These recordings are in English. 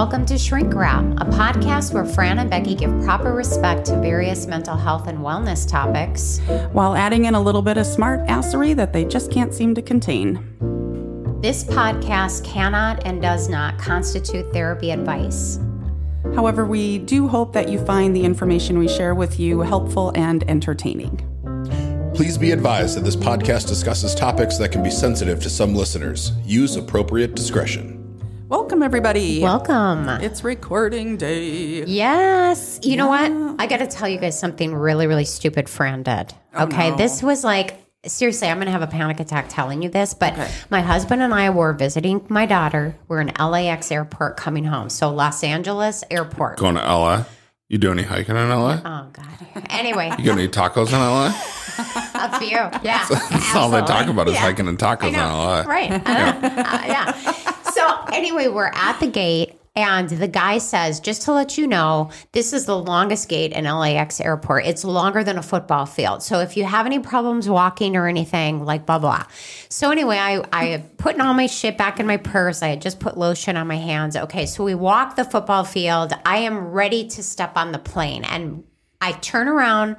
Welcome to Shrink Rap, a podcast where Franne and Becky give proper respect to various mental health and wellness topics. while adding in a little bit of smart assery that they just can't seem to contain. This podcast cannot and does not constitute therapy advice. However, we do hope that you find the information we share with you helpful and entertaining. Please be advised that this podcast discusses topics that can be sensitive to some listeners. Use appropriate discretion. Welcome, everybody. Welcome. It's recording day. Yes. You know what? I got to tell you guys something really, really stupid Franne did. Okay. no. This was like, seriously, I'm going to have a panic attack telling you this, but my husband and I were visiting my daughter. We're in LAX airport coming home. So, Los Angeles airport. Going to LA? You do any hiking in LA? Oh, God. Anyway, You gonna eat tacos in LA? a few. Yeah. That's all they talk about is Yeah. hiking and tacos I in. LA. Right. Uh, uh, yeah. So anyway, we're at the gate. And the guy says, just to let you know, this is the longest gate in LAX airport. It's longer than a football field. So if you have any problems walking or anything, like blah, blah. So anyway, I, I putting all my shit back in my purse. I had just put lotion on my hands. Okay, so we walk the football field. I am ready to step on the plane. And I turn around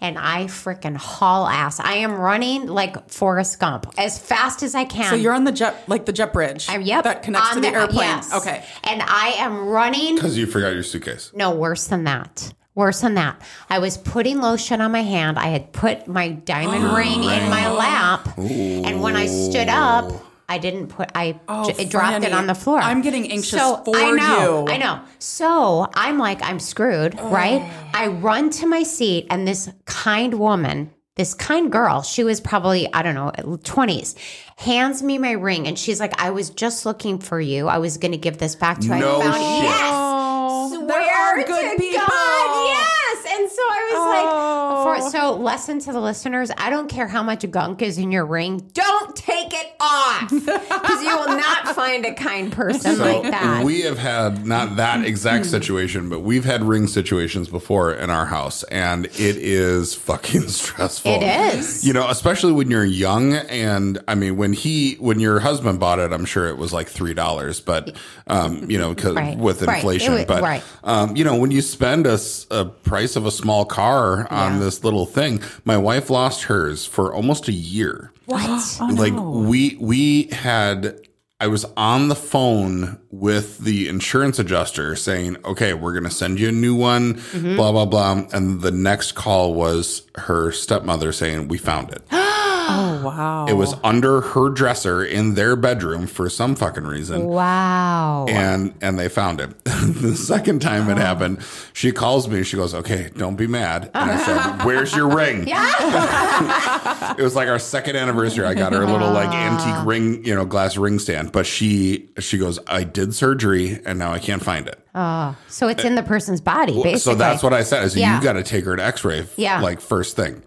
and I freaking haul ass. I am running like Forrest Gump as fast as I can. So you're on the jet, like the jet bridge. I'm- yep, That connects on to the, airplane. yes. Okay. And I am running. Because you forgot your suitcase. No, worse than that. Worse than that. I was putting lotion on my hand. I had put my diamond ring in my lap. And when I stood up, I didn't put, I Oh, j- dropped it on the floor. I'm getting anxious so, for I know, you. I know. So I'm like, I'm screwed, right? Oh. I run to my seat, and this kind woman, this kind girl, she was probably, I don't know, 20s, hands me my ring. And she's like, I was just looking for you. I was going to give this back to you. No I found shit. Yes. Oh, Swear there are to good people. God, yes. And so I was Oh. like, for, so lesson to the listeners: I don't care how much gunk is in your ring, don't take it off because you will not find a kind person So like that. we have had not that exact situation, but we've had ring situations before in our house, and it is fucking stressful. It is. You know, especially when you're young, and I mean, when he, when your husband bought it, I'm sure it was like three dollars, but um, you know, because Right. with inflation, It wa- but right. um, you know, when you spend a price of a small car on Yeah. this little thing, my wife lost hers for almost a year what? like we we had I was on the phone with the insurance adjuster saying, "Okay, we're going to send you a new one, Mm-hmm. blah blah blah." And the next call was her stepmother saying, "We found it. Oh, wow. It was under her dresser in their bedroom for some fucking reason." Wow. And and they found it. the second time it oh. happened, she calls me. She goes, "Okay, don't be mad." And I said, "Where's your ring?" it was like our second anniversary. I got her a little like antique ring, you know, glass ring stand. But she she goes, "I did surgery and now I can't find it." Oh, so it's in the person's body, basically. So that's what I said. I said, Yeah. "You got to take her to X-ray, Yeah. like first thing."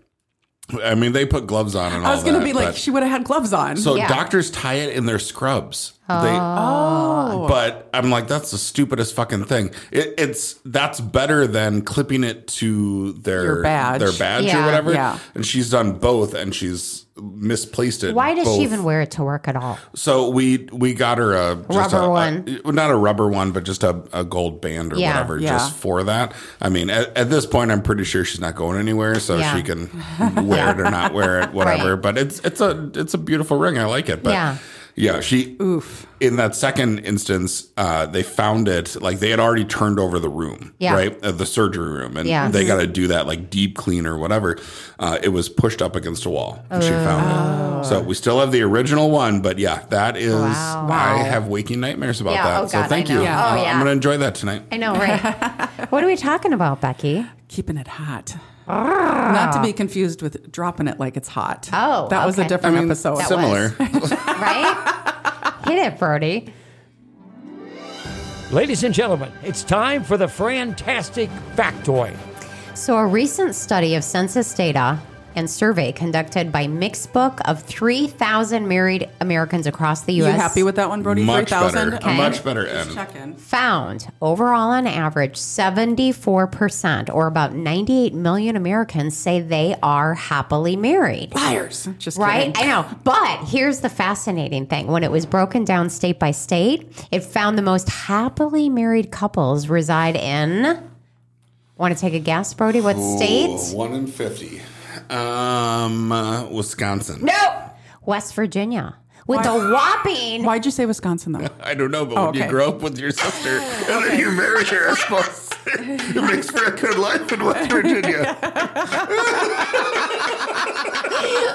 I mean, they put gloves on and all I was going to that, be like, but- she would have had gloves on. so Yeah. doctors tie it in their scrubs. They, oh. but I'm like, that's the stupidest fucking thing. It, it's that's better than clipping it to their Your badge. their badge Yeah. or whatever. Yeah. And she's done both, and she's misplaced it. Why does both. she even wear it to work at all? So we we got her a just Rubber a- a- one. not a rubber one, but just a, a gold band or Yeah. whatever, Yeah. just for that. I mean, at, at this point, I'm pretty sure she's not going anywhere, so she can wear it or not wear it, whatever. Right. But it's it's a it's a beautiful ring. I like it. But Yeah. yeah, she Oof. in that second instance, uh, they found it like they had already turned over the room, Yeah. right, uh, the surgery room, and Yeah. they got to do that like deep clean or whatever. Uh, it was pushed up against a wall, and she found it. So we still have the original one, but yeah, that is. Wow. I have waking nightmares about Yeah, that. oh so thank you. Yeah. Uh, Oh, yeah. I'm gonna enjoy that tonight. I know, right? what are we talking about, Becky? Keeping it hot. Not to be ah. confused with dropping it like it's hot. Oh, that was a different I mean, episode. That similar. Right? Hit it, Brodie. Ladies and gentlemen, it's time for the Fantastic Factoid. So, a recent study of census data and survey conducted by Mixbook of 3,000 married Americans across the You U.S. happy with that one, Brodie? Much 3000? better. A much better end. Check in. found overall on average 74% or about 98 million Americans say they are happily married. Liars. Just Right? kidding. I know. But here's the fascinating thing. When it was broken down state by state, it found the most happily married couples reside in Want to take a guess, Brodie? What state? One in fifty. Um, uh, Wisconsin. No. West Virginia. With a whopping Why'd you say Wisconsin though? I don't know, but Oh, when okay. you grow up with your sister and then you marry her, I suppose it makes for a good life in West Virginia.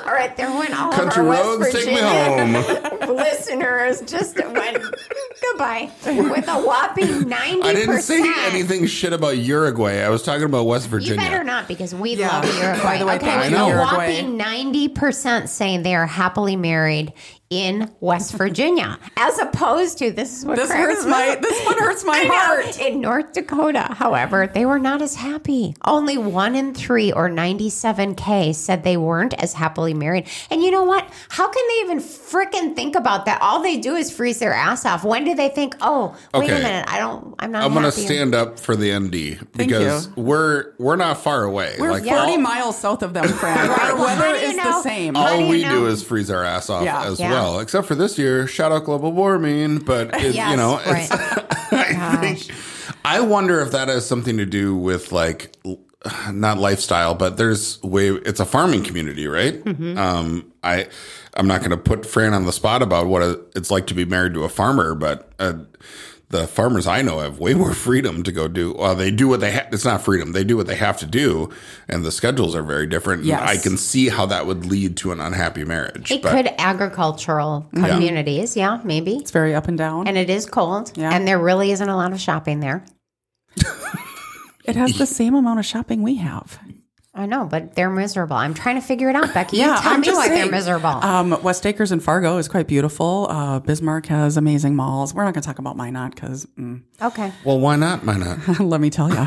All right, there went all Country of our roads, West take me Virginia home. listeners. Just went goodbye with a whopping ninety. I didn't say anything shit about Uruguay. I was talking about West You Virginia. better not because we Yeah. love Uruguay. By the way, okay, thank with you, a Uruguay. whopping ninety percent saying they are happily married in West Virginia, as opposed to this is what This hurts my this one hurts my I know. heart. In North Dakota, however, they were not as happy. Only one in three, or 97K, said they weren't as happily married. And you know what? How can they even freaking think about that? All they do is freeze their ass off. When do they think, oh, wait a minute, I don't, I'm not I'm gonna stand up for the ND because we're we're not far away. We're like 40 all, miles south of them, Franne. Our weather how do you is the same. How all we know? do is freeze our ass off Yeah. as Yeah. well. Except for this year, shout out global warming. But it, Yes, you know, right. I think I wonder if that has something to do with like not lifestyle, but there's way it's a farming community, right? Mm-hmm. Um, I I'm not going to put Franne on the spot about what it's like to be married to a farmer, but. Uh, the farmers I know have way more freedom to go do. Well, they do what they have. It's not freedom. They do what they have to do, and the schedules are very different. And Yes. I can see how that would lead to an unhappy marriage. It but could agricultural communities, yeah. maybe. It's very up and down. And it is cold, Yeah. and there really isn't a lot of shopping there. it has the same amount of shopping we have. I know, but they're miserable. I'm trying to figure it out, Becky. Yeah, tell I'm me just why saying. they're miserable. Um, West Acres and Fargo is quite beautiful. Uh, Bismarck has amazing malls. We're not going to talk about Minot because mm, okay. well, why not? Why not? let me tell you,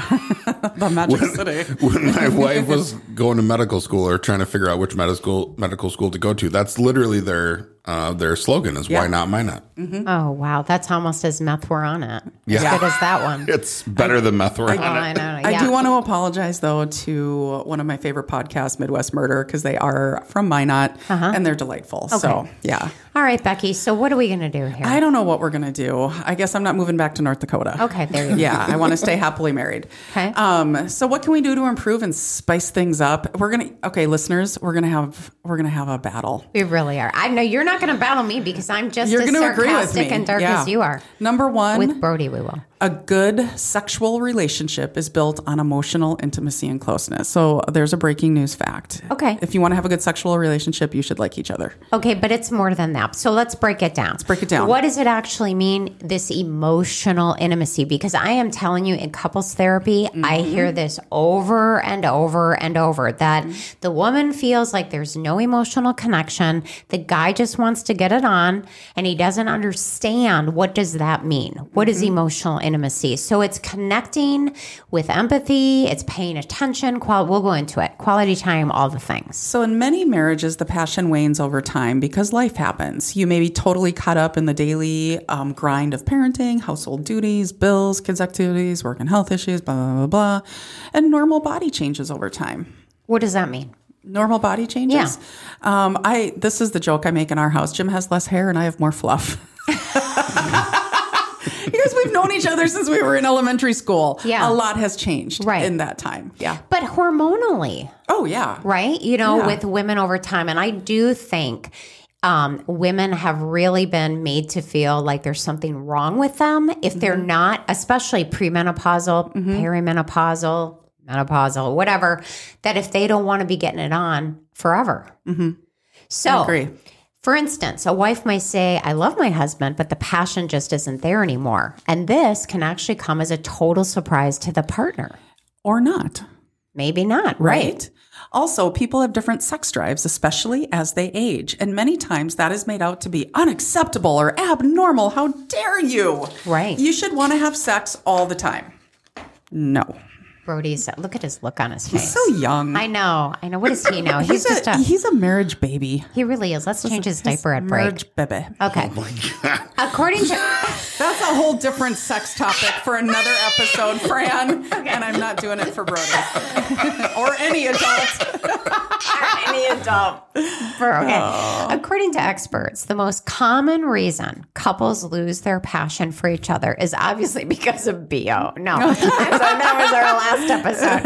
the Magic City. when my wife was going to medical school or trying to figure out which medical school, medical school to go to, that's literally their uh, their slogan is "Why not? Why not?" Oh wow, that's almost as meth were on it. Yeah. As good as that one. It's better than meth. Oh, on I it. know. I yeah. do want to apologize though to one of my favorite podcasts, Midwest Murder, because they are from Minot Uh-huh. and they're delightful. So yeah, All right, Becky. So what are we going to do here? I don't know what we're gonna do. I guess I'm not moving back to North Dakota. okay, there you go. Yeah, I want to stay happily married. Okay. Um, so what can we do to improve and spice things up? We're gonna okay, listeners, we're gonna have we're gonna have a battle. We really are. I know you're not going to battle me because I'm just You're as gonna agree with sarcastic me. and dark Yeah. as you are. Number one, With Brodie, we will. A good sexual relationship is built on emotional intimacy and closeness. So there's a breaking news fact. Okay. If you want to have a good sexual relationship, you should like each other. Okay, but it's more than that. So let's break it down. Let's break it down. What does it actually mean, this emotional intimacy? Because I am telling you, in couples therapy, I Mm-hmm. hear this over and over and over that the woman feels like there's no emotional connection. The guy just wants to get it on and he doesn't understand what does that mean? What is Mm-hmm. emotional intimacy? So it's connecting with empathy, it's paying attention, qual- we'll go into it. Quality time, all the things. So, in many marriages, the passion wanes over time because life happens. You may be totally caught up in the daily um, grind of parenting, household duties, bills, kids' activities, work and health issues, blah, blah, blah, blah. And normal body changes over time. What does that mean? Normal body changes. Um, I this is the joke I make in our house. Jim has less hair and I have more fluff. because we've known each other since we were in elementary school. Yeah. a lot has changed Right. in that time. Yeah. But hormonally, Oh yeah. right? You know, Yeah. with women over time. And I do think um, women have really been made to feel like there's something wrong with them if they're Mm-hmm. not, especially premenopausal, perimenopausal, menopausal, whatever, that if they don't want to be getting it on forever. So, Mm-hmm. I agree. For instance, a wife might say, I love my husband, but the passion just isn't there anymore. And this can actually come as a total surprise to the partner. Or not. Maybe not, right? right? Also, people have different sex drives, especially as they age. And many times that is made out to be unacceptable or abnormal. How dare you? Right. You should want to have sex all the time. No. Brodie's look at his look on his face. He's so young. I know. I know. What does he know? He's, he's, just a, a. he's a marriage baby. he really is. Let's change his diaper at break. Marriage baby. Okay. Oh According to That's a whole different sex topic for another episode, Franne. And I'm not doing it for Brodie or any adult. any adult. For, okay. Oh. According to experts, the most common reason couples lose their passion for each other is obviously because of BO. No. so that was our last episode.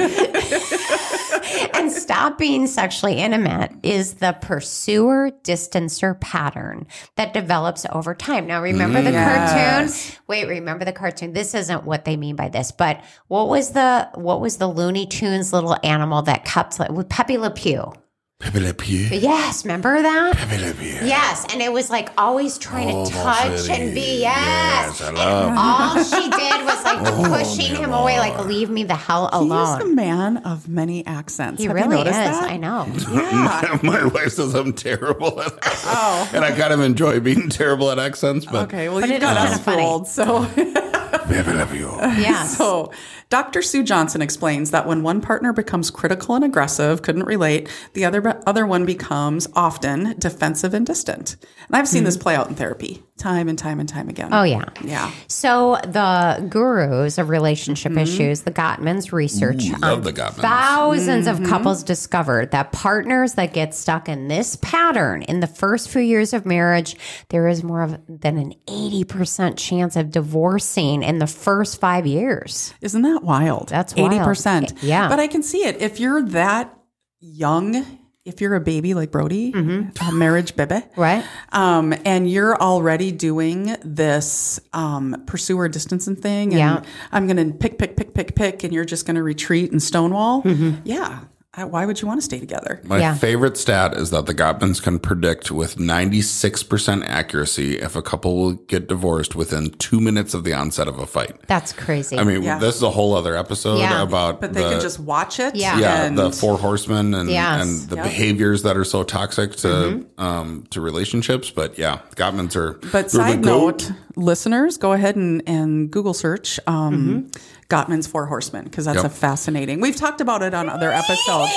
and stop being sexually intimate is the pursuer distancer pattern that develops over time. Now, remember the mm. cartoon? Wait, remember the cartoon? This isn't what they mean by this, but what was the what was the Looney Tunes little animal that kept with Pepe Le Pew? Pepe Le Pew. Yes, remember that? Pepe Le Pew. Yes, and it was like always trying to oh, touch ready. and be yes. Yes, I And love. all she did was like Oh, pushing him away, like leave me the hell alone. He's a man of many accents. He Have really you is. that? I know. Yeah. My wife says I'm terrible at accents. Oh. And I kind of enjoy being terrible at accents, but Okay, well, But you it got is us fooled. So, Pepe Le Pew. Yes. so Dr. Sue Johnson explains that when one partner becomes critical and aggressive, couldn't relate, the other other one becomes often defensive and distant. And I've seen hmm. this play out in therapy time and time and time again. Oh yeah. yeah. So the gurus of relationship mm-hmm. issues, the Gottman's research Ooh, on love the Gottmans. 1000s of mm-hmm. couples discovered that partners that get stuck in this pattern in the first few years of marriage, there is more of than an 80% chance of divorcing in the first 5 years. Isn't that wild? That's wild. 80%. Yeah. But I can see it. If you're that young, if you're a baby like Brodie, a marriage baby, Mm-hmm. Right? um, and you're already doing this um, pursuer distancing thing, and Yeah. I'm going to pick, pick, pick, pick, pick, and you're just going to retreat and stonewall. Yeah. I- Why would you want to stay together? My Yeah. favorite stat is that the Gottmans can predict with 96% accuracy if a couple will get divorced within two minutes of the onset of a fight. That's crazy. I mean, Yeah. this is a whole other episode Yeah. about But they the, could just watch it. Yeah. yeah, and the four horsemen and, Yes. and the Yep. behaviors that are so toxic to Mm-hmm. um, to relationships. But yeah, Gottmans are. But they're the side goat. Note, listeners, go ahead and, and Google search um, Mm-hmm. Gottman's Four Horsemen because that's Yep. a fascinating. We've talked about it on other episodes.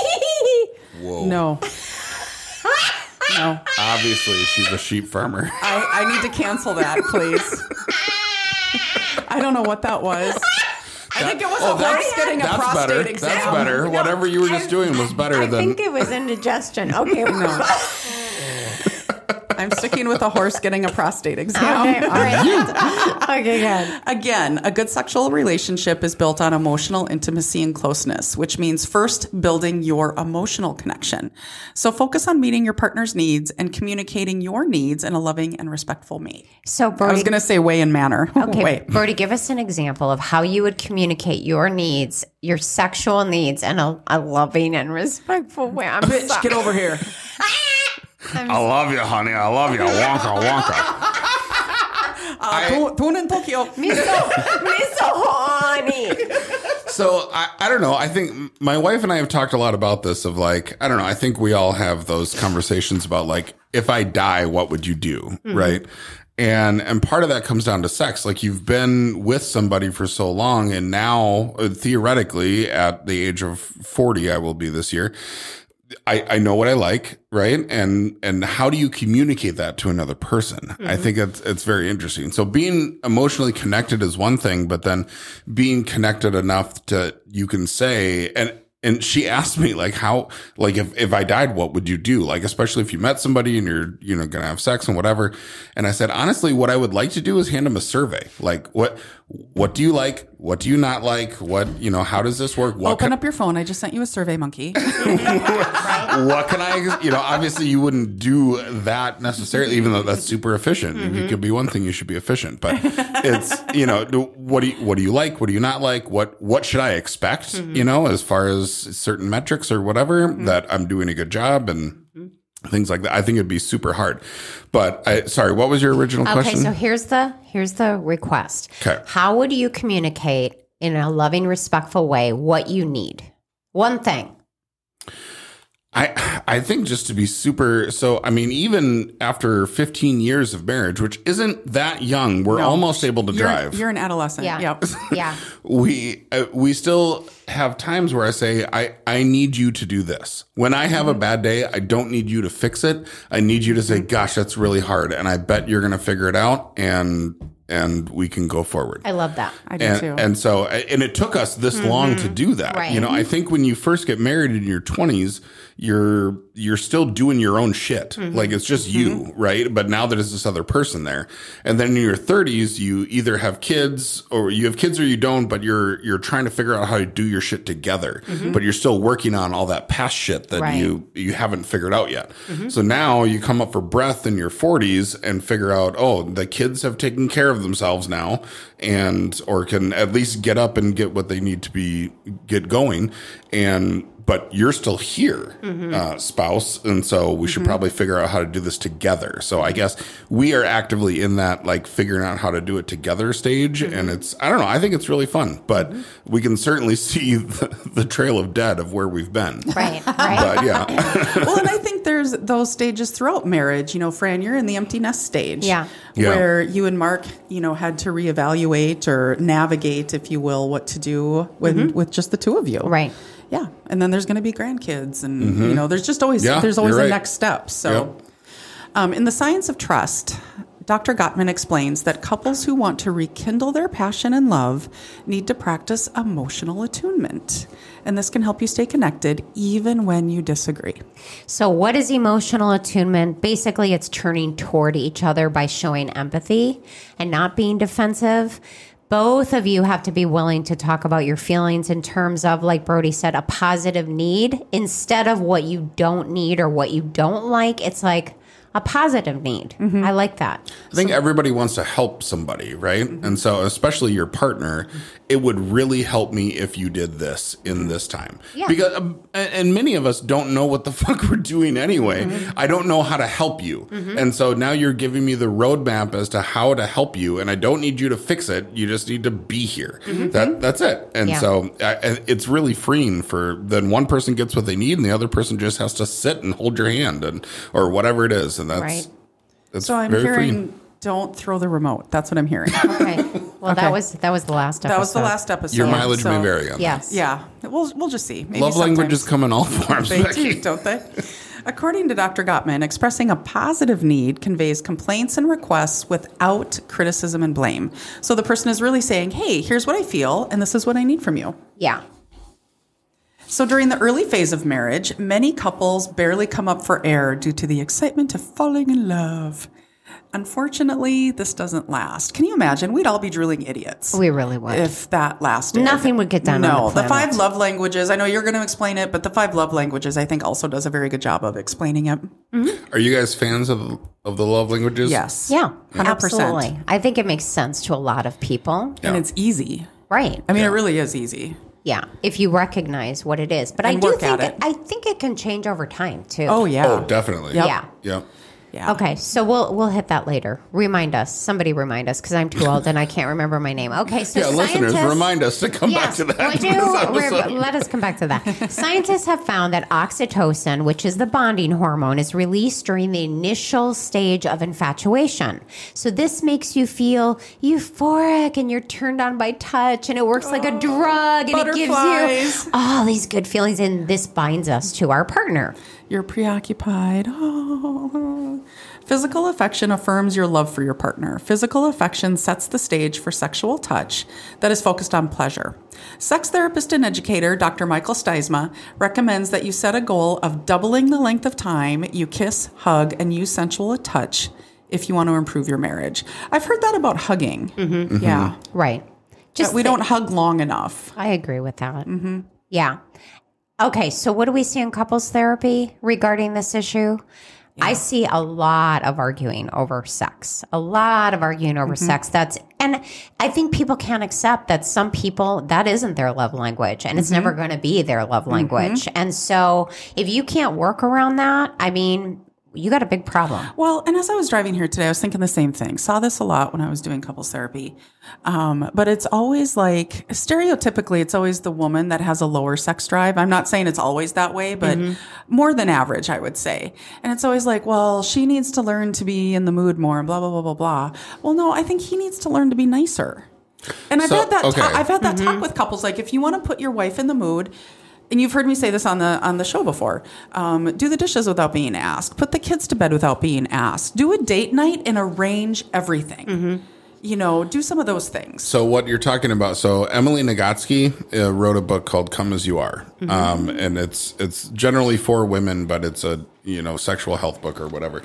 Whoa. No, no, Obviously, she's a sheep farmer. I, I need to cancel that, please. I don't know what that was. I think it was Oh, a that's- horse getting a prostate better. exam. That's better. Whatever you were just doing was better I than. I think it was indigestion. Okay. No. I'm sticking with a horse getting a prostate exam. Okay, all right. okay, good. Again, a good sexual relationship is built on emotional intimacy and closeness, which means first building your emotional connection. So focus on meeting your partner's needs and communicating your needs in a loving and respectful way. So, Bertie. I was going to say way and manner. okay, Wait. Brodie, give us an example of how you would communicate your needs, your sexual needs, in a, a loving and respectful way. I'm Bitch, get over here. I love you, honey. I love you. Wonka, wonka. Uh, tune- tune in Tokyo. me so, me so I, I don't know. I think my wife and I have talked a lot about this. Of like, I don't know. I think we all have those conversations about like, if I die, what would you do, right? And and part of that comes down to sex. Like you've been with somebody for so long, and now uh, theoretically, at the age of forty, I will be this year. I, I know what I like, right? And and how do you communicate that to another person? I mm-hmm. think it's it's very interesting. So being emotionally connected is one thing, but then being connected enough to you can say and and she asked me like how like if, if I died, what would you do? Like especially if you met somebody and you're you know gonna have sex and whatever. And I said honestly, what I would like to do is hand them a survey. Like what what do you like? What do you not like? What you know? How does this work? What Open can- up your phone. I just sent you a survey monkey. what can I, you know, obviously you wouldn't do that necessarily, even though that's super efficient. If you mm-hmm. could be one thing, you should be efficient. But it's, you know, what do you, what do you like? What do you not like? What, what should I expect, mm-hmm. you know, as far as certain metrics or whatever mm-hmm. that I'm doing a good job and things like that. I think it'd be super hard. But I, sorry, what was your original Okay, question? Okay, so here's the here's the request. Okay. How would you communicate in a loving, respectful way what you need? One thing. I I think just to be super so I mean even after 15 years of marriage which isn't that young we're No. almost able to You're, drive you're an adolescent. Yeah. Yep. Yeah. we uh, we still have times where I say I I need you to do this. When I Mm-hmm. have a bad day, I don't need you to fix it. I need you to say, "Gosh, that's really hard," and I bet you're going to figure it out, and and we can go forward. I love that. I do and, too. and so and it took us this long to do that Right. you know i think when you first get married in your 20s you're you're still doing your own shit. Mm-hmm. Like it's just you mm-hmm. right? But now there's this other person there. And then in your 30s you either have kids or you have kids or you don't but you're you're trying to figure out how to do your shit together. Mm-hmm. But you're still working on all that past shit that Right. you you haven't figured out yet. So now you come up for breath in your 40s and figure out oh the kids have taken care of themselves now and or can at least get up and get what they need to be get going. And but you're still here mm-hmm. uh, spouse and so we should mm-hmm. probably figure out how to do this together so i guess we are actively in that like figuring out how to do it together stage and mm-hmm. it's i don't know i think it's really fun but we can certainly see the, the trail of dead of where we've been Right. Right. but yeah well, and I think there's those stages throughout marriage. You know, Franne, you're in the empty nest stage. Yeah. Yeah. Where you and Mark, you know, had to reevaluate or navigate, if you will, what to do with, with just the two of you. Right. Yeah. And then there's going to be grandkids and, you know, there's just always, Yeah, there's always you're a next step. So, Yep. um, in the science of trust, Dr. Gottman explains that couples who want to rekindle their passion and love need to practice emotional attunement. And this can help you stay connected even when you disagree. So, what is emotional attunement? Basically, it's turning toward each other by showing empathy and not being defensive. Both of you have to be willing to talk about your feelings in terms of, like Brodie said, a positive need instead of what you don't need or what you don't like. It's like a positive need. Mm-hmm. I like that. I think everybody wants to help somebody, right? Mm-hmm. And so, especially your partner, it would really help me if you did this in mm-hmm. this time. Yeah. Because, um, and and many of us don't know what the fuck we're doing anyway. I don't know how to help you. And so now you're giving me the roadmap as to how to help you. And I don't need you to fix it. You just need to be here. That That's it. And Yeah. so I, I- it's really freeing for then one person gets what they need and the other person just has to sit and hold your hand and, or whatever it is. And that's, Right. that's So I'm very hearing freeing. don't throw the remote. That's what I'm hearing. Okay. Well, Okay. that was that was the last episode. that was the last episode. Your mileage may vary on that. Yes. Yeah. We'll, we'll just see. Maybe Love languages come in all forms. They Becky. do, don't they? According to Dr. Gottman, expressing a positive need conveys complaints and requests without criticism and blame. So the person is really saying, hey, here's what I feel, and this is what I need from you. Yeah. So during the early phase of marriage, many couples barely come up for air due to the excitement of falling in love. Unfortunately, this doesn't last. Can you imagine? We'd all be drooling idiots. We really would. If that lasted. Nothing would get done on No, the the, five love languages. I know you're going to explain it, but the five love languages, I think, also does a very good job of explaining it. Mm-hmm. Are you guys fans of of the love languages? Yes. Yeah. 100%. Absolutely. I think it makes sense to a lot of people. And it's easy. Right. I mean, it really is easy. Yeah, if you recognize what it is. But I And do work think at it, it. I think it can change over time too. Oh, yeah. Oh, definitely. Yep. Yeah. Yep. Yeah. Okay, so we'll we'll hit that later. Remind us. Somebody remind us because I'm too old and I can't remember my name. Okay, so Yeah, listeners, scientists- remind us to come Yes, back to that. would in this you? episode. Re- let us come back to that. Scientists have found that oxytocin, which is the bonding hormone, is released during the initial stage of infatuation. So this makes you feel euphoric and you're turned on by touch, and it works like a oh, drug, and it gives you all these good feelings, and this binds us to our partner. You're preoccupied. Oh. Physical affection affirms your love for your partner. Physical affection sets the stage for sexual touch that is focused on pleasure. Sex therapist and educator Dr. Michael Sytsma recommends that you set a goal of doubling the length of time you kiss, hug, and use sensual touch if you want to improve your marriage. I've heard that about hugging. Yeah. Right. Just That we thi- don't hug long enough. I agree with that. Mm-hmm. Yeah. Okay, so what do we see in couples therapy regarding this issue? I see a lot of arguing over sex. A lot of arguing over mm-hmm. sex. That's and I think people can't accept that some people that isn't their love language and it's mm-hmm. never going to be their love mm-hmm. language. And so if you can't work around that, I mean, you got a big problem. Well, and as I was driving here today, I was thinking the same thing. Saw this a lot when I was doing couples therapy. Um, but it's always like stereotypically, it's always the woman that has a lower sex drive. I'm not saying it's always that way, but more than average, I would say. And it's always like, well, she needs to learn to be in the mood more and blah, blah, blah, blah, blah. Well, no, I think he needs to learn to be nicer. And I've So, had that. okay. ta- I've had that talk with couples. Like, if you want to put your wife in the mood, and you've heard me say this on the on the show before. Um, do the dishes without being asked. Put the kids to bed without being asked. Do a date night and arrange everything. You know, do some of those things. So what you're talking about? So Emily Nagoski uh, wrote a book called "Come as You Are," um, and it's it's generally for women, but it's a you know sexual health book or whatever.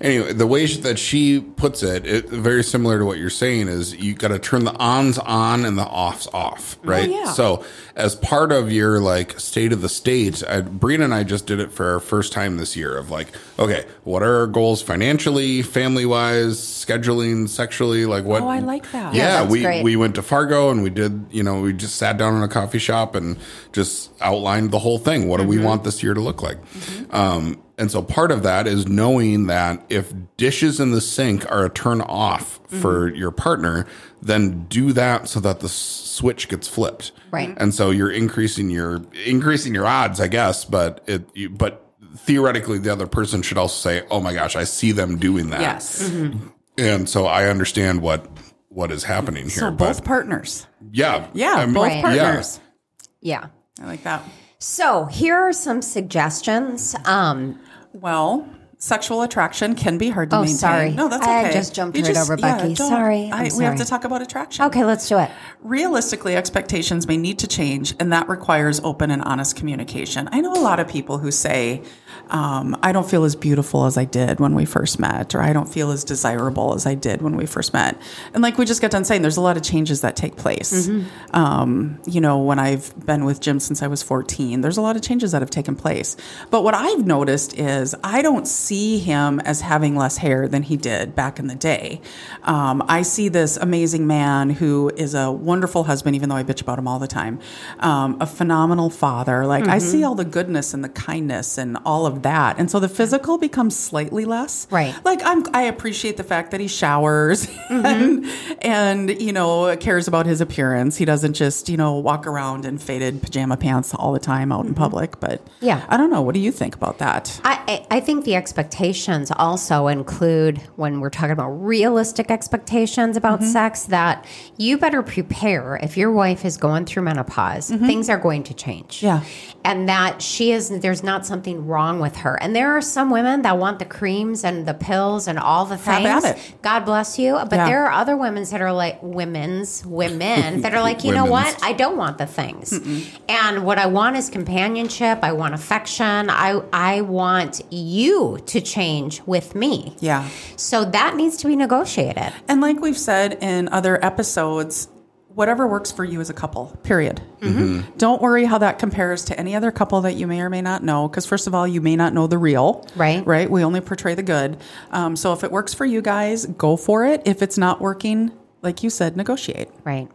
Anyway, the way that she puts it, it very similar to what you're saying is you got to turn the ons on and the offs off, right? yeah. So as part of your like state of the state, I, Brina and I just did it for our first time this year. Of like, okay, what are our goals financially, family wise, scheduling, sexually, like what? Oh, I like that. Yeah, Yeah, we great. we went to Fargo and we did, you know, we just sat down in a coffee shop and just outlined the whole thing. What do we want this year to look like? Um, and so part of that is knowing that if dishes in the sink are a turn off for your partner, then do that so that the switch gets flipped. Right. And so you're increasing your increasing your odds, I guess, but it you, but theoretically the other person should also say, "Oh my gosh, I see them doing that." Yes. And so I understand what what is happening here. So but both partners. yeah. Yeah, I'm- both Right. partners. Yeah. I like that. So here are some suggestions. Um, Well, sexual attraction can be hard to Oh, maintain. sorry. No, that's okay. I just jumped You right over Becky. Sorry. I, We have to talk about attraction. okay, let's do it. Realistically, expectations may need to change, and that requires open and honest communication. I know a lot of people who say, um, I don't feel as beautiful as I did when we first met, or I don't feel as desirable as I did when we first met. And like we just got done saying, there's a lot of changes that take place. Um, you know, when I've been with Jim since I was 14, there's a lot of changes that have taken place. But what I've noticed is I don't see him as having less hair than he did back in the day. Um, I see this amazing man who is a wonderful husband, even though I bitch about him all the time, um, a phenomenal father. Like I see all the goodness and the kindness and all of that. And so the physical becomes slightly less. Right. Like I'm, I appreciate the fact that he showers and, and, you know, cares about his appearance. He doesn't just, you know, walk around in faded pajama pants all the time out in public. But Yeah. I don't know. What do you think about that? I, I think the expectations also include when we're talking about realistic expectations about Mm-hmm. sex that you better prepare if your wife is going through menopause, things are going to change. Mm-hmm. Yeah. And that she is, there's not something wrong with her. And there are some women that want the creams and the pills and all the Have things. at it. God bless you. But Yeah. there are other women that are like women's women that are like, you know Women's. what? I don't want the things. And what I want is companionship. I want affection. I I want you to change with me. Yeah. So that needs to be negotiated. And like we've said in other episodes, whatever works for you as a couple, period. Don't worry how that compares to any other couple that you may or may not know. Because, first of all, you may not know the real. Right. Right. We only portray the good. Um, so if it works for you guys, go for it. If it's not working, like you said, negotiate. Right.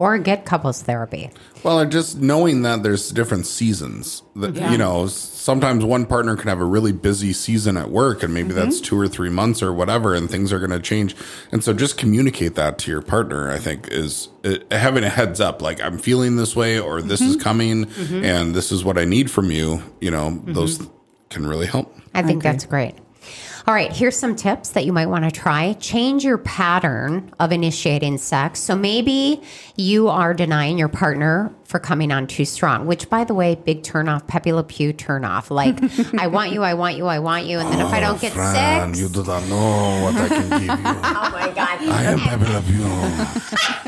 Or get couples therapy. Well, just knowing that there's different seasons. That you know, sometimes one partner can have a really busy season at work, and maybe that's mm-hmm. two or three months or whatever, and things are going to change. And so, just communicate that to your partner. I think is uh, having a heads up, like I'm feeling this way, or this is mm-hmm. coming, mm-hmm. and this is what I need from you. You know, those can really help. I think that's great. All right, here's some tips that you might want to try. Change your pattern of initiating sex. So maybe you are denying your partner for coming on too strong, which, by the way, big turn off, Pepe Le Pew turn off. Like, I want you, I want you, I want you. And then if I oh, don't get Fran, six. you do not know what I can give you. oh my God. I am Pepe Le Pew.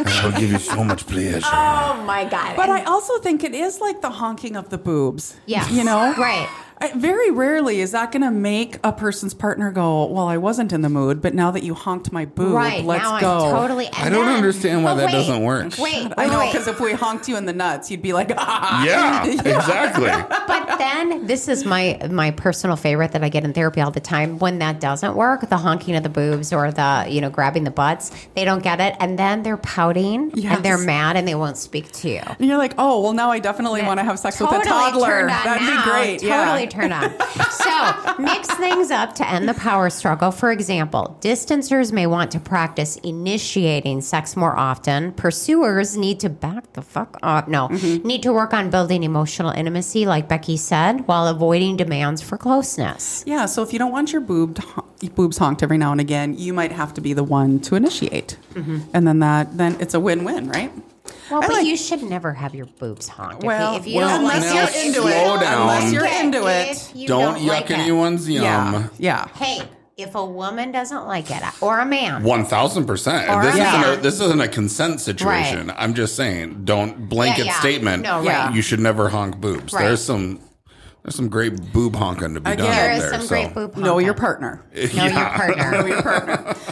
I will give you so much pleasure. Oh my God. But I also think it is like the honking of the boobs. Yeah. You know? Right. I, very rarely is that going to make a person's partner go, Well, I wasn't in the mood, but now that you honked my boob, right. let's now go. I'm totally. I don't understand why that wait, doesn't work. Wait, wait, I know, because if we honked you in the nuts, you'd be like, ah. Yeah, exactly. But then this is my my personal favorite that I get in therapy all the time. When that doesn't work, the honking of the boobs or the you know grabbing the butts, they don't get it, and then they're pouting Yes. and they're mad and they won't speak to you. And you're like, oh, well, now I definitely want to have sex with a toddler. That'd now. be great. Totally yeah. Turned on. So mix things up to end the power struggle. For example, distancers may want to practice initiating sex more often. Pursuers need to back the fuck up. No, mm-hmm. need to work on building emotional intimacy, like Becky said, while avoiding demands for closeness. Yeah, so if you don't want your boobed, boobs honked every now and again, you might have to be the one to initiate, mm-hmm. and then that then it's a win-win, right? Well, I but like- you should never have your boobs honked. Well, if you, if you well, don't like unless now you're it, into it, slow don't down. unless you're into it, if you Don't, yuck like it. anyone's yum. yeah, yeah. Hey, if a woman doesn't like it, or a man, One thousand percent. This a isn't a this isn't a consent situation. I'm just saying, don't blanket Yeah, yeah. statement. No, right. You should never honk boobs. Right. There's some there's some great boob honking to be Again, done there out is there. some so. great boob. Know honking. your partner. Know your partner. Know your partner.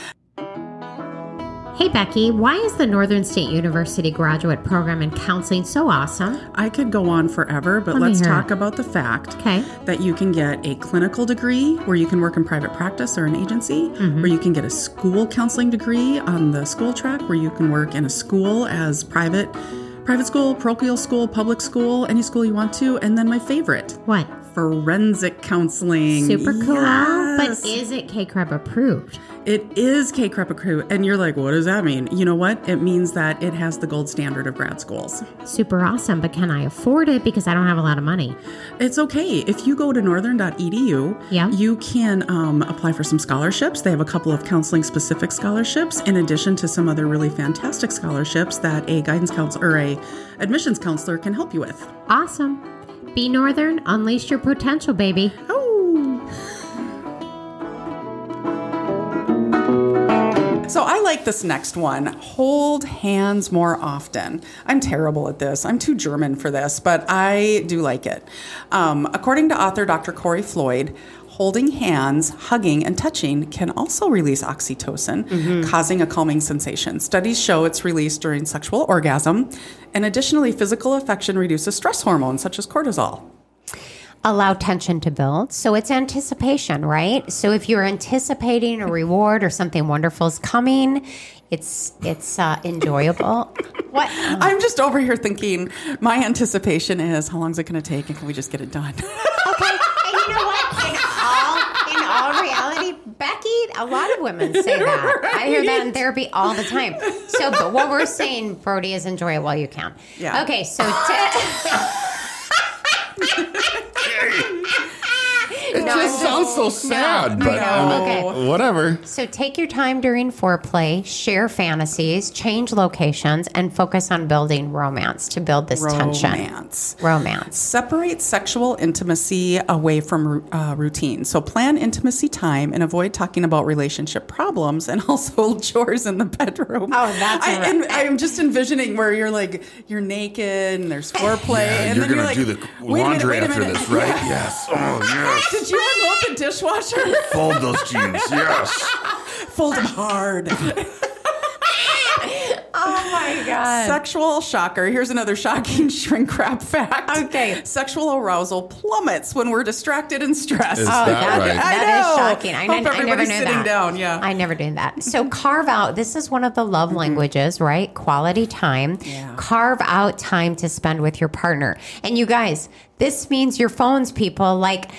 Hey Becky, why is the Northern State University graduate program in counseling so awesome? I could go on forever, but Let let's talk it. about the fact Okay. that you can get a clinical degree where you can work in private practice or an agency, Mm-hmm. or you can get a school counseling degree on the school track where you can work in a school as private private school, parochial school, public school, any school you want to, and then my favorite, What? Forensic counseling. Super cool. Yes. But is it CACREP approved? It is CACREP approved. and you're like, what does that mean? You know what? It means that it has the gold standard of grad schools. Super awesome, but can I afford it because I don't have a lot of money? It's okay. If you go to northern.edu, Yeah. you can um, apply for some scholarships. They have a couple of counseling specific scholarships, in addition to some other really fantastic scholarships that a guidance counselor or a admissions counselor can help you with. Awesome. Be Northern, unleash your potential, baby. So I like this next one. Hold hands more often. I'm terrible at this. I'm too German for this, but I do like it. Um, according to author Dr. Kory Floyd, holding hands, hugging, and touching can also release oxytocin, causing a calming sensation. Studies show it's released during sexual orgasm, and additionally, physical affection reduces stress hormones such as cortisol. Allow tension to build. So it's anticipation, right? So if you're anticipating a reward or something wonderful is coming, it's it's uh, enjoyable. what? I'm just over here thinking, my anticipation is how long is it going to take, and can we just get it done? You know what? In all, in all reality, Becky, a lot of women say that. I hear that in therapy all the time. So, but what we're saying, Brodie, is enjoy it while you can. Yeah. Okay. So, t- It just sounds so sad, but no, I mean, okay. whatever. so take your time during foreplay, share fantasies, change locations, and focus on building romance to build this tension. Romance. Romance. Separate sexual intimacy away from uh, routine. So plan intimacy time and avoid talking about relationship problems and also chores in the bedroom. Oh, that's I, a- and I'm just envisioning where you're like you're naked and there's foreplay, Yeah, and you're then gonna like, do the "Wait a minute, laundry after minute." this, right? Yes. Oh yes. Did you unload the dishwasher? Fold those jeans. Yes. Fold them hard. Oh my God. Sexual shocker. Here's another shocking Shrink Rap fact. Okay. Sexual arousal plummets when we're distracted and stressed. Is that right? I That is shocking. I, Hope I never knew sitting that. down, yeah. I never did that. So carve out. This is one of the love mm-hmm. languages, right? Quality time. Yeah. Carve out time to spend with your partner. And you guys, this means your phones, people. Like.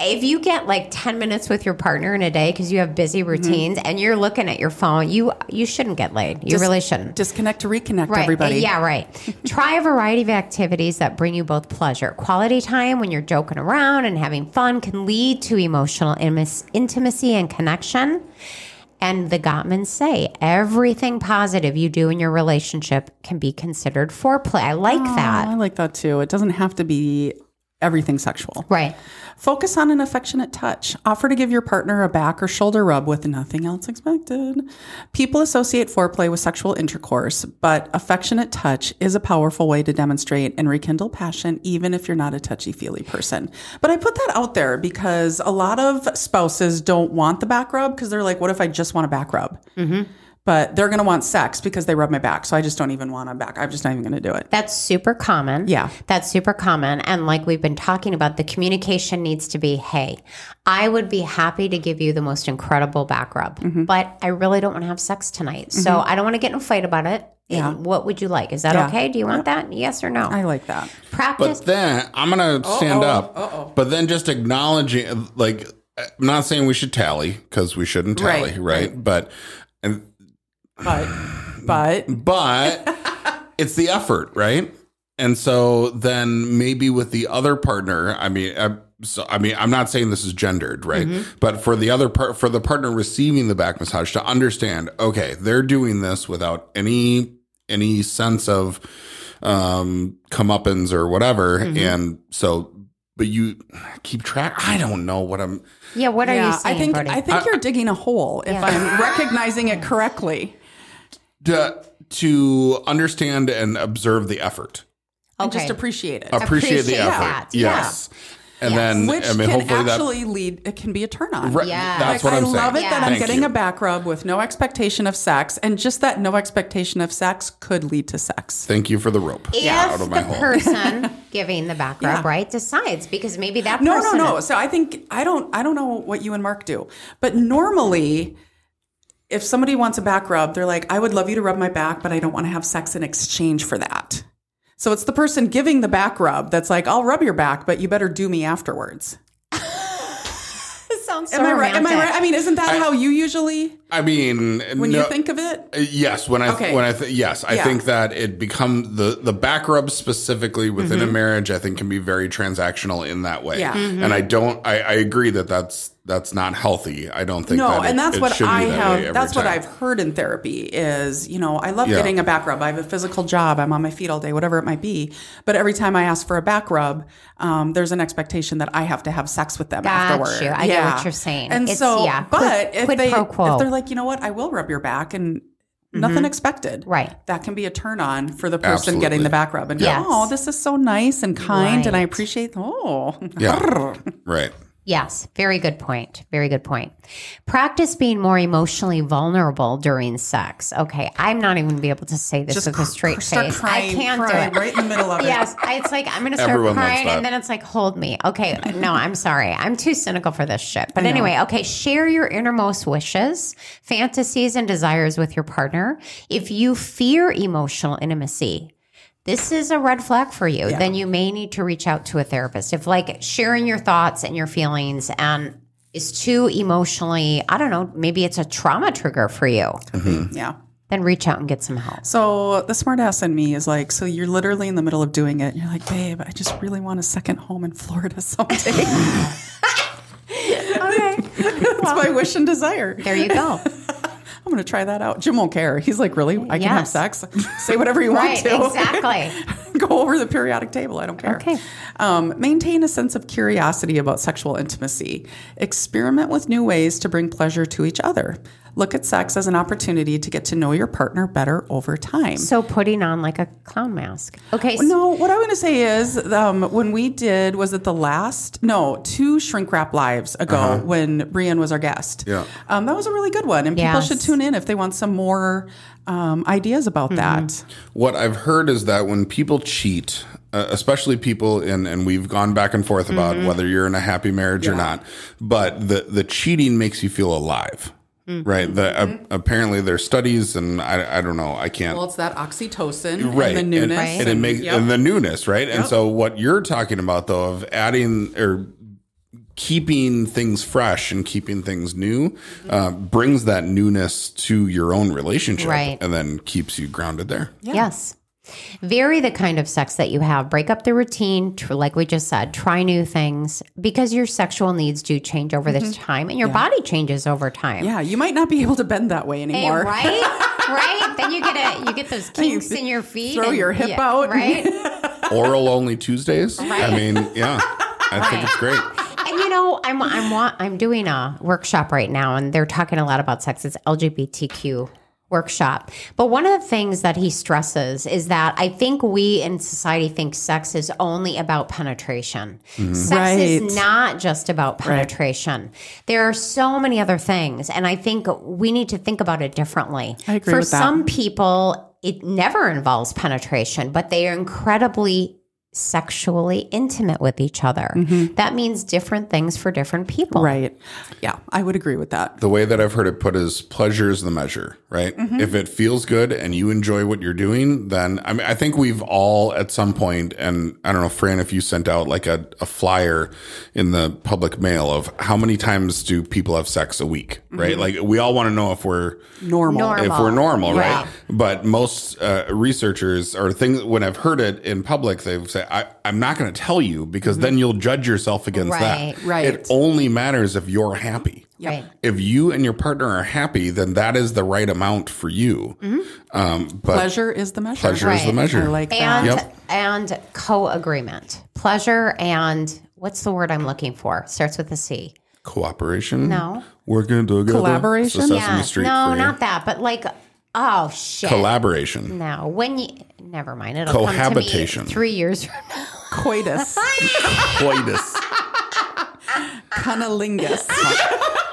If you get like 10 minutes with your partner in a day because you have busy mm-hmm. routines and you're looking at your phone, you you shouldn't get laid. You Dis- really shouldn't. Disconnect to reconnect, Right. everybody. Yeah, right. Try a variety of activities that bring you both pleasure. Quality time when you're joking around and having fun can lead to emotional intimac- intimacy and connection. And the Gottmans say everything positive you do in your relationship can be considered foreplay. I like I that. I like that too. It doesn't have to be everything sexual. Right. Focus on an affectionate touch. Offer to give your partner a back or shoulder rub with nothing else expected. People associate foreplay with sexual intercourse, but affectionate touch is a powerful way to demonstrate and rekindle passion, even if you're not a touchy feely person. But I put that out there because a lot of spouses don't want the back rub because they're like, what if I just want a back rub? Mm-hmm. But they're going to want sex because they rub my back. So I just don't even want a back. I'm just not even going to do it. That's super common. Yeah. That's super common. And like we've been talking about, the communication needs to be hey, I would be happy to give you the most incredible back rub, Mm-hmm. but I really don't want to have sex tonight. So I don't want to get in a fight about it. Yeah. What would you like? Is that Yeah. okay? Do you want that? Yes or no? I like that. Practice. But then I'm gonna stand up. But then just acknowledging, like, I'm not saying we should tally because we shouldn't tally, Right, right? But and But but but it's the effort, right? And so then maybe with the other partner, I mean, I, so I mean, I'm not saying this is gendered, right? Mm-hmm. But for the other part, for the partner receiving the back massage to understand, okay, they're doing this without any any sense of um comeuppance or whatever, mm-hmm. and so. But you keep track. I don't know what I'm. yeah. What are you yeah, saying, I think Brodie? I think you're digging a hole if Yeah. I'm recognizing it correctly. To, to understand and observe the effort. And just appreciate it. appreciate, the Appreciate effort. that. Yes. And then Which I mean can hopefully that actually lead it can be a turn on. Right, Yeah. that's Like, what I'm I saying. love it Yeah. that I'm Thank getting you. a back rub with no expectation of sex, and just that no expectation of sex could lead to sex. Thank you for the rope. if out of my the hole. person giving the back rub Yeah. right decides because maybe that No, no, person no. So I think I don't I don't know what you and Mark do, but normally if somebody wants a back rub, they're like, I would love you to rub my back, but I don't want to have sex in exchange for that. So it's the person giving the back rub that's like, I'll rub your back, but you better do me afterwards. This sounds so Am I right? Am I right? I mean, isn't that how you usually I mean, when no- you think of it? Uh, Yes, when I Okay. when I th- yes, I Yeah. think that it becomes the the back rub specifically within a marriage. I think can be very transactional in that way. Yeah. and I don't. I, I agree that that's that's not healthy. I don't think. No, that it- and that's it what I that have. every That's what. I've heard in therapy is, you know, I love Yeah. getting a back rub. I have a physical job. I'm on my feet all day, whatever it might be. But every time I ask for a back rub, um, there's an expectation that I have to have sex with them Got afterward. you. I get what you're saying. And It's- so, yeah, but quid- if quid they pro quo. if they're like, you know what, I will rub your back and. Nothing mm-hmm. expected. Right. That can be a turn on for the person getting the back rub and Yes. go, oh, this is so nice and kind and I Right. appreciate oh yeah, right. Yes, very good point. Very good point. Practice being more emotionally vulnerable during sex. Okay, I'm not even gonna be able to say this with a straight start face. crying, I can't cry do it. right in the middle of it. Yes, I- it's like I'm gonna start Everyone loves crying, that. and then it's like, hold me. Okay, no, I'm sorry. I'm too cynical for this shit. But anyway, okay, share your innermost wishes, fantasies, and desires with your partner. If you fear emotional intimacy, this is a red flag for you. Then you may need to reach out to a therapist. If like sharing your thoughts and your feelings and is too emotionally, I don't know, maybe it's a trauma trigger for you, mm-hmm. Yeah. then reach out and get some help. So the smartass in me is like, so you're literally in the middle of doing it. And you're like, babe, I just really want a second home in Florida someday. Okay. That's my wish and desire. There you go. I'm going to try that out. Jim won't care. He's like, really? I can have sex? Say whatever you right, want to. exactly. Go over the periodic table. I don't care. Okay. Um, maintain a sense of curiosity about sexual intimacy. Experiment with new ways to bring pleasure to each other. Look at sex as an opportunity to get to know your partner better over time. So putting on like a clown mask. Okay. so- No, what I want to say is um, when we did, was it the last? No, two Shrink Rap lives ago when Brian was our guest. Yeah. Um, that was a really good one. And people should tune in if they want some more um, ideas about that. What I've heard is that when people cheat, uh, especially people in, and we've gone back and forth about Mm-hmm. whether you're in a happy marriage or not, but the the cheating makes you feel alive, Mm-hmm. right? The, uh, apparently, there's studies, and I, I don't know, I can't. Well, it's that oxytocin right and the newness. and, and it makes Yep. and the newness right and so what you're talking about though of adding or keeping things fresh and keeping things new uh, brings that newness to your own relationship Right. and then keeps you grounded there Yes. Vary the kind of sex that you have. Break up the routine, tr- like we just said. Try new things because your sexual needs do change over this mm-hmm. time and your body changes over time. yeah, you might not be able to bend that way Hey, anymore. right? right? Then you get a you get those kinks in your feet. throw your hip out. Right? oral only tuesdays i mean yeah i think it's great And you know, I'm I'm I'm doing a workshop right now, and they're talking a lot about sex. It's LGBTQ workshop. But one of the things that he stresses is that I think we in society think sex is only about penetration. Mm-hmm. Sex Right. is not just about penetration. There are so many other things, and I think we need to think about it differently. I agree For with that. some people, it never involves penetration, but they are incredibly sexually intimate with each other. Mm-hmm. That means different things for different people. Right. Yeah, I would agree with that. the way that I've heard it put is pleasure is the measure, right? Mm-hmm. If it feels good and you enjoy what you're doing, then I mean, I think we've all at some point, and I don't know, Fran, if you sent out like a, a flyer in the public mail of how many times do people have sex a week, mm-hmm. right? Like we all want to know if we're Normal. Normal. if we're normal, Yeah. right? But most uh, researchers or things when I've heard it in public, they say, I, "I'm not going to tell you because then you'll judge yourself against Right. that." Right. It only matters if you're happy. Right. If you and your partner are happy, then that is the right amount for you. Um, but Pleasure is the measure. pleasure is the measure. I like that. And Yep. and co-agreement. Pleasure and what's the word I'm looking for? Starts with a C. Cooperation. No. Working together. Collaboration? It's a Sesame Yeah. Street no, not that, but like oh shit. Collaboration. no, when you never mind. It'll come to me Cohabitation. three years from now. Coitus. Coitus. Cunnilingus.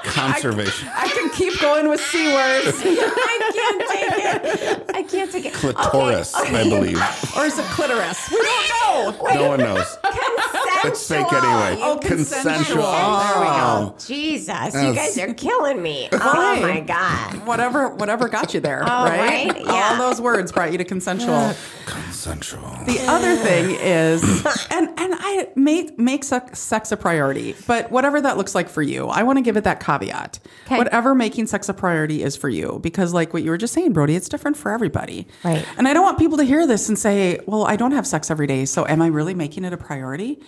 Conservation. I can keep going with C words. I can't take it. I can't take it. Clitoris, I believe. or is it clitoris? We don't know. No one knows. It's fake anyway. Oh, consensual. There we Oh. go. Jesus, you guys are killing me. Oh my god. Whatever, whatever got you there, Oh, right? right? Yeah. All those words brought you to consensual. Consensual. The other thing is, and and I make make sex, sex a priority, but whatever that looks like for you, I want to give it that caveat. Okay. Whatever making sex a priority is for you, because like what you were just saying, Brodie, it's different for everybody. Right. And I don't want people to hear this and say, "Well, I don't have sex every day, so am I really making it a priority?"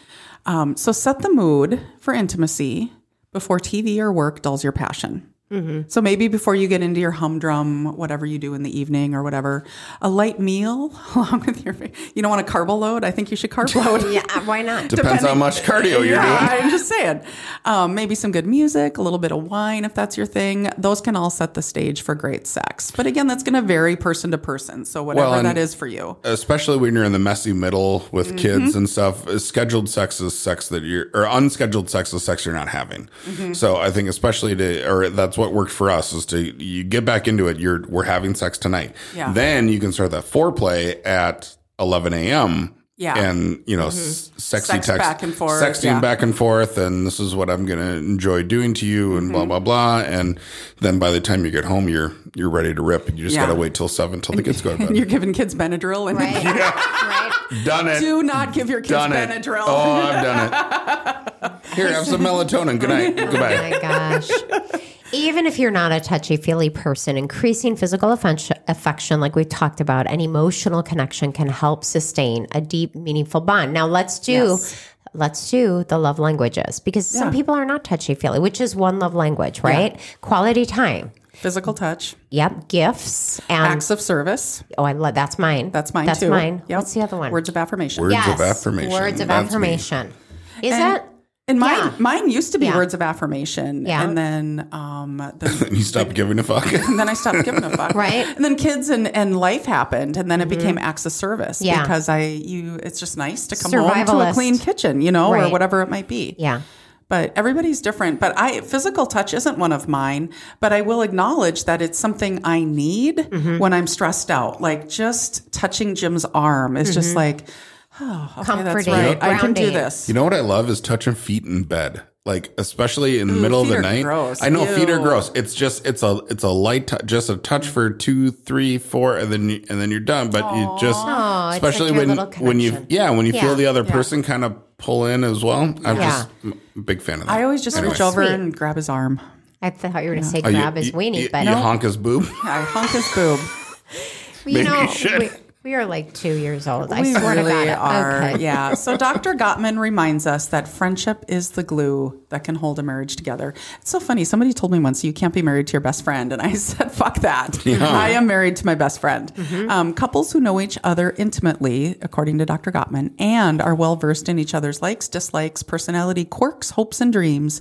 Um, so set the mood for intimacy before TV or work dulls your passion. Mm-hmm. So maybe before you get into your humdrum, whatever you do in the evening or whatever, a light meal along with your. You don't want a carb load. I think you should carb load. Yeah, why not? Depends how much cardio you're yeah, doing. I'm just saying. Um, maybe some good music, a little bit of wine if that's your thing. Those can all set the stage for great sex. But again, that's going to vary person to person. So whatever Well, that is for you. Especially when you're in the messy middle with Mm-hmm. kids and stuff. uh, Scheduled sex is sex that you're, or unscheduled sex is sex you're not having. Mm-hmm. So I think especially to, or that's what worked for us is to, you get back into it. You're, we're having sex tonight. Yeah. Then you can start that foreplay at 11 a.m. Yeah. And, you know, s sexy Sex text, back and forth, sexting yeah. back and forth. And this is what I'm going to enjoy doing to you and Mm-hmm. blah, blah, blah. And then by the time you get home, you're, you're ready to rip. and You just Yeah. got to wait till seven till the kids go to bed. You're giving kids Benadryl and Right. right. Done it. do not give your kids done it. Benadryl. Oh, I've done it. Here, have some melatonin. Good night. Oh Goodbye. my gosh. Even if you're not a touchy feely person, increasing physical affection, affection, like we talked about, and emotional connection can help sustain a deep, meaningful bond. Now let's do Yes. let's do the love languages because some people are not touchy feely, which is one love language, right? Quality time. Physical touch, Yep, gifts and acts of service. oh, I love that's mine. That's mine That's too. mine. Yep. What's the other one? Words of affirmation. Words Yes, of affirmation. Words of That's me. affirmation. Is And- it? And mine, Yeah. mine used to be Yeah. words of affirmation, Yeah. and then um, the, You stop giving a fuck. and then I stopped giving a fuck. Right. Mm-hmm. And then kids and, and life happened, and then it became acts of service. Yeah. Because I you, it's just nice to come home to a clean kitchen, you know, or whatever it might be. Yeah. But everybody's different. But I physical touch isn't one of mine. But I will acknowledge that it's something I need Mm-hmm. when I'm stressed out. Like just touching Jim's arm is just like, oh, okay, that's. Comforting, right. I can do this. You know what I love is touching feet in bed. Like especially in the middle of the night. gross. I know feet are gross. It's just it's a it's a light tou- just a touch for two, three, four, and then you, and then you're done. But you just Aw, it's especially like when when you yeah when you Yeah. feel the other person kind of pull in as well. I'm Yeah. just a big fan of that. I always just Anyway. reach over Sweet. and grab his arm. I thought you were going to say Oh, you- grab his you- weenie, you, but you no. honk his boob. I honk his boob. you Maybe know, you should. we, we are like two years old. I we swear really to God. are. Okay. Yeah. So Dr. Gottman reminds us that friendship is the glue that can hold a marriage together. It's so funny. Somebody told me once you can't be married to your best friend, and I said, "Fuck that." I am married to my best friend. Mm-hmm. Um, couples who know each other intimately, according to Dr. Gottman, and are well versed in each other's likes, dislikes, personality quirks, hopes, and dreams.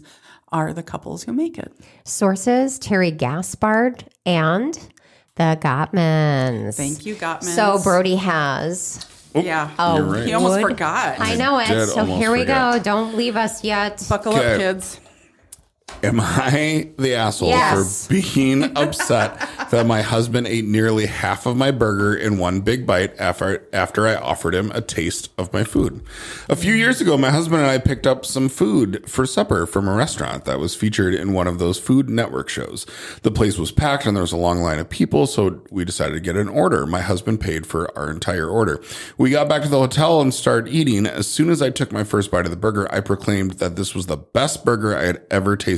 Are the couples who make it. Sources Terry Gaspard and the Gottmans. Thank you, Gottmans. So Brodie has. Yeah. Oh, right. He almost would- forgot. I know it. did So almost here we forget. go. Don't leave us yet. Buckle Okay. up, kids. Am I the asshole Yes. for being upset that my husband ate nearly half of my burger in one big bite after after I offered him a taste of my food? A few mm. years ago, my husband and I picked up some food for supper from a restaurant that was featured in one of those Food Network shows. The place was packed and there was a long line of people, so we decided to get an order. My husband paid for our entire order. We got back to the hotel and started eating. As soon as I took my first bite of the burger, I proclaimed that this was the best burger I had ever tasted.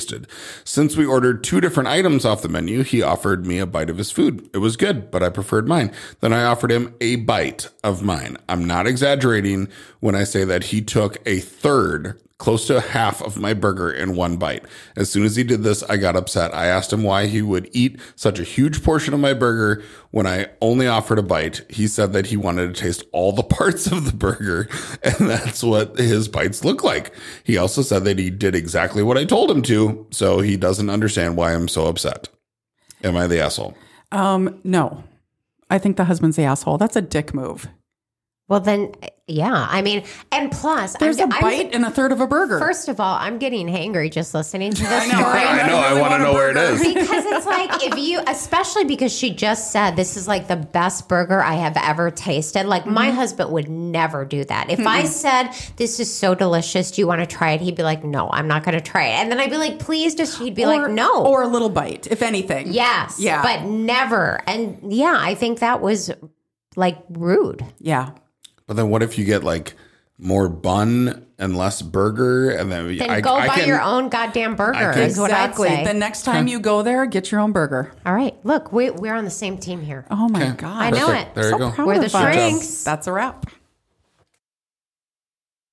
Since we ordered two different items off the menu, he offered me a bite of his food. It was good, but I preferred mine. Then I offered him a bite of mine. I'm not exaggerating when I say that he took a third close to half of my burger in one bite. As soon as he did this, I got upset. I asked him why he would eat such a huge portion of my burger when I only offered a bite. He said that he wanted to taste all the parts of the burger, and that's what his bites look like. He also said that he did exactly what I told him to, so he doesn't understand why I'm so upset. Am I the asshole? Um, no. I think the husband's the asshole. That's a dick move. Well, then, yeah. I mean, and plus, There's I'm, a I'm- bite and a third of a burger. First of all, I'm getting hangry just listening to this I know. story. I know. I really want to want a know where it is because it's like if you especially because she just said this is like the best burger i have ever tasted like Mm-hmm. my husband would never do that if i said this is so delicious do you want to try it he'd be like no i'm not going to try it and then i'd be like please just he'd be like no Or a little bite, if anything. yes Yeah. but never and yeah i think that was like rude Yeah. But then what if you get like more bun and less burger, and then, then I, go I buy can, your own goddamn burger can- is what i'd Exactly. say The next time you go there, get your own burger. all right look we, we're on the same team here Oh my Okay. God. I know it. There you So go. proud We're the us. shrinks. That's a wrap.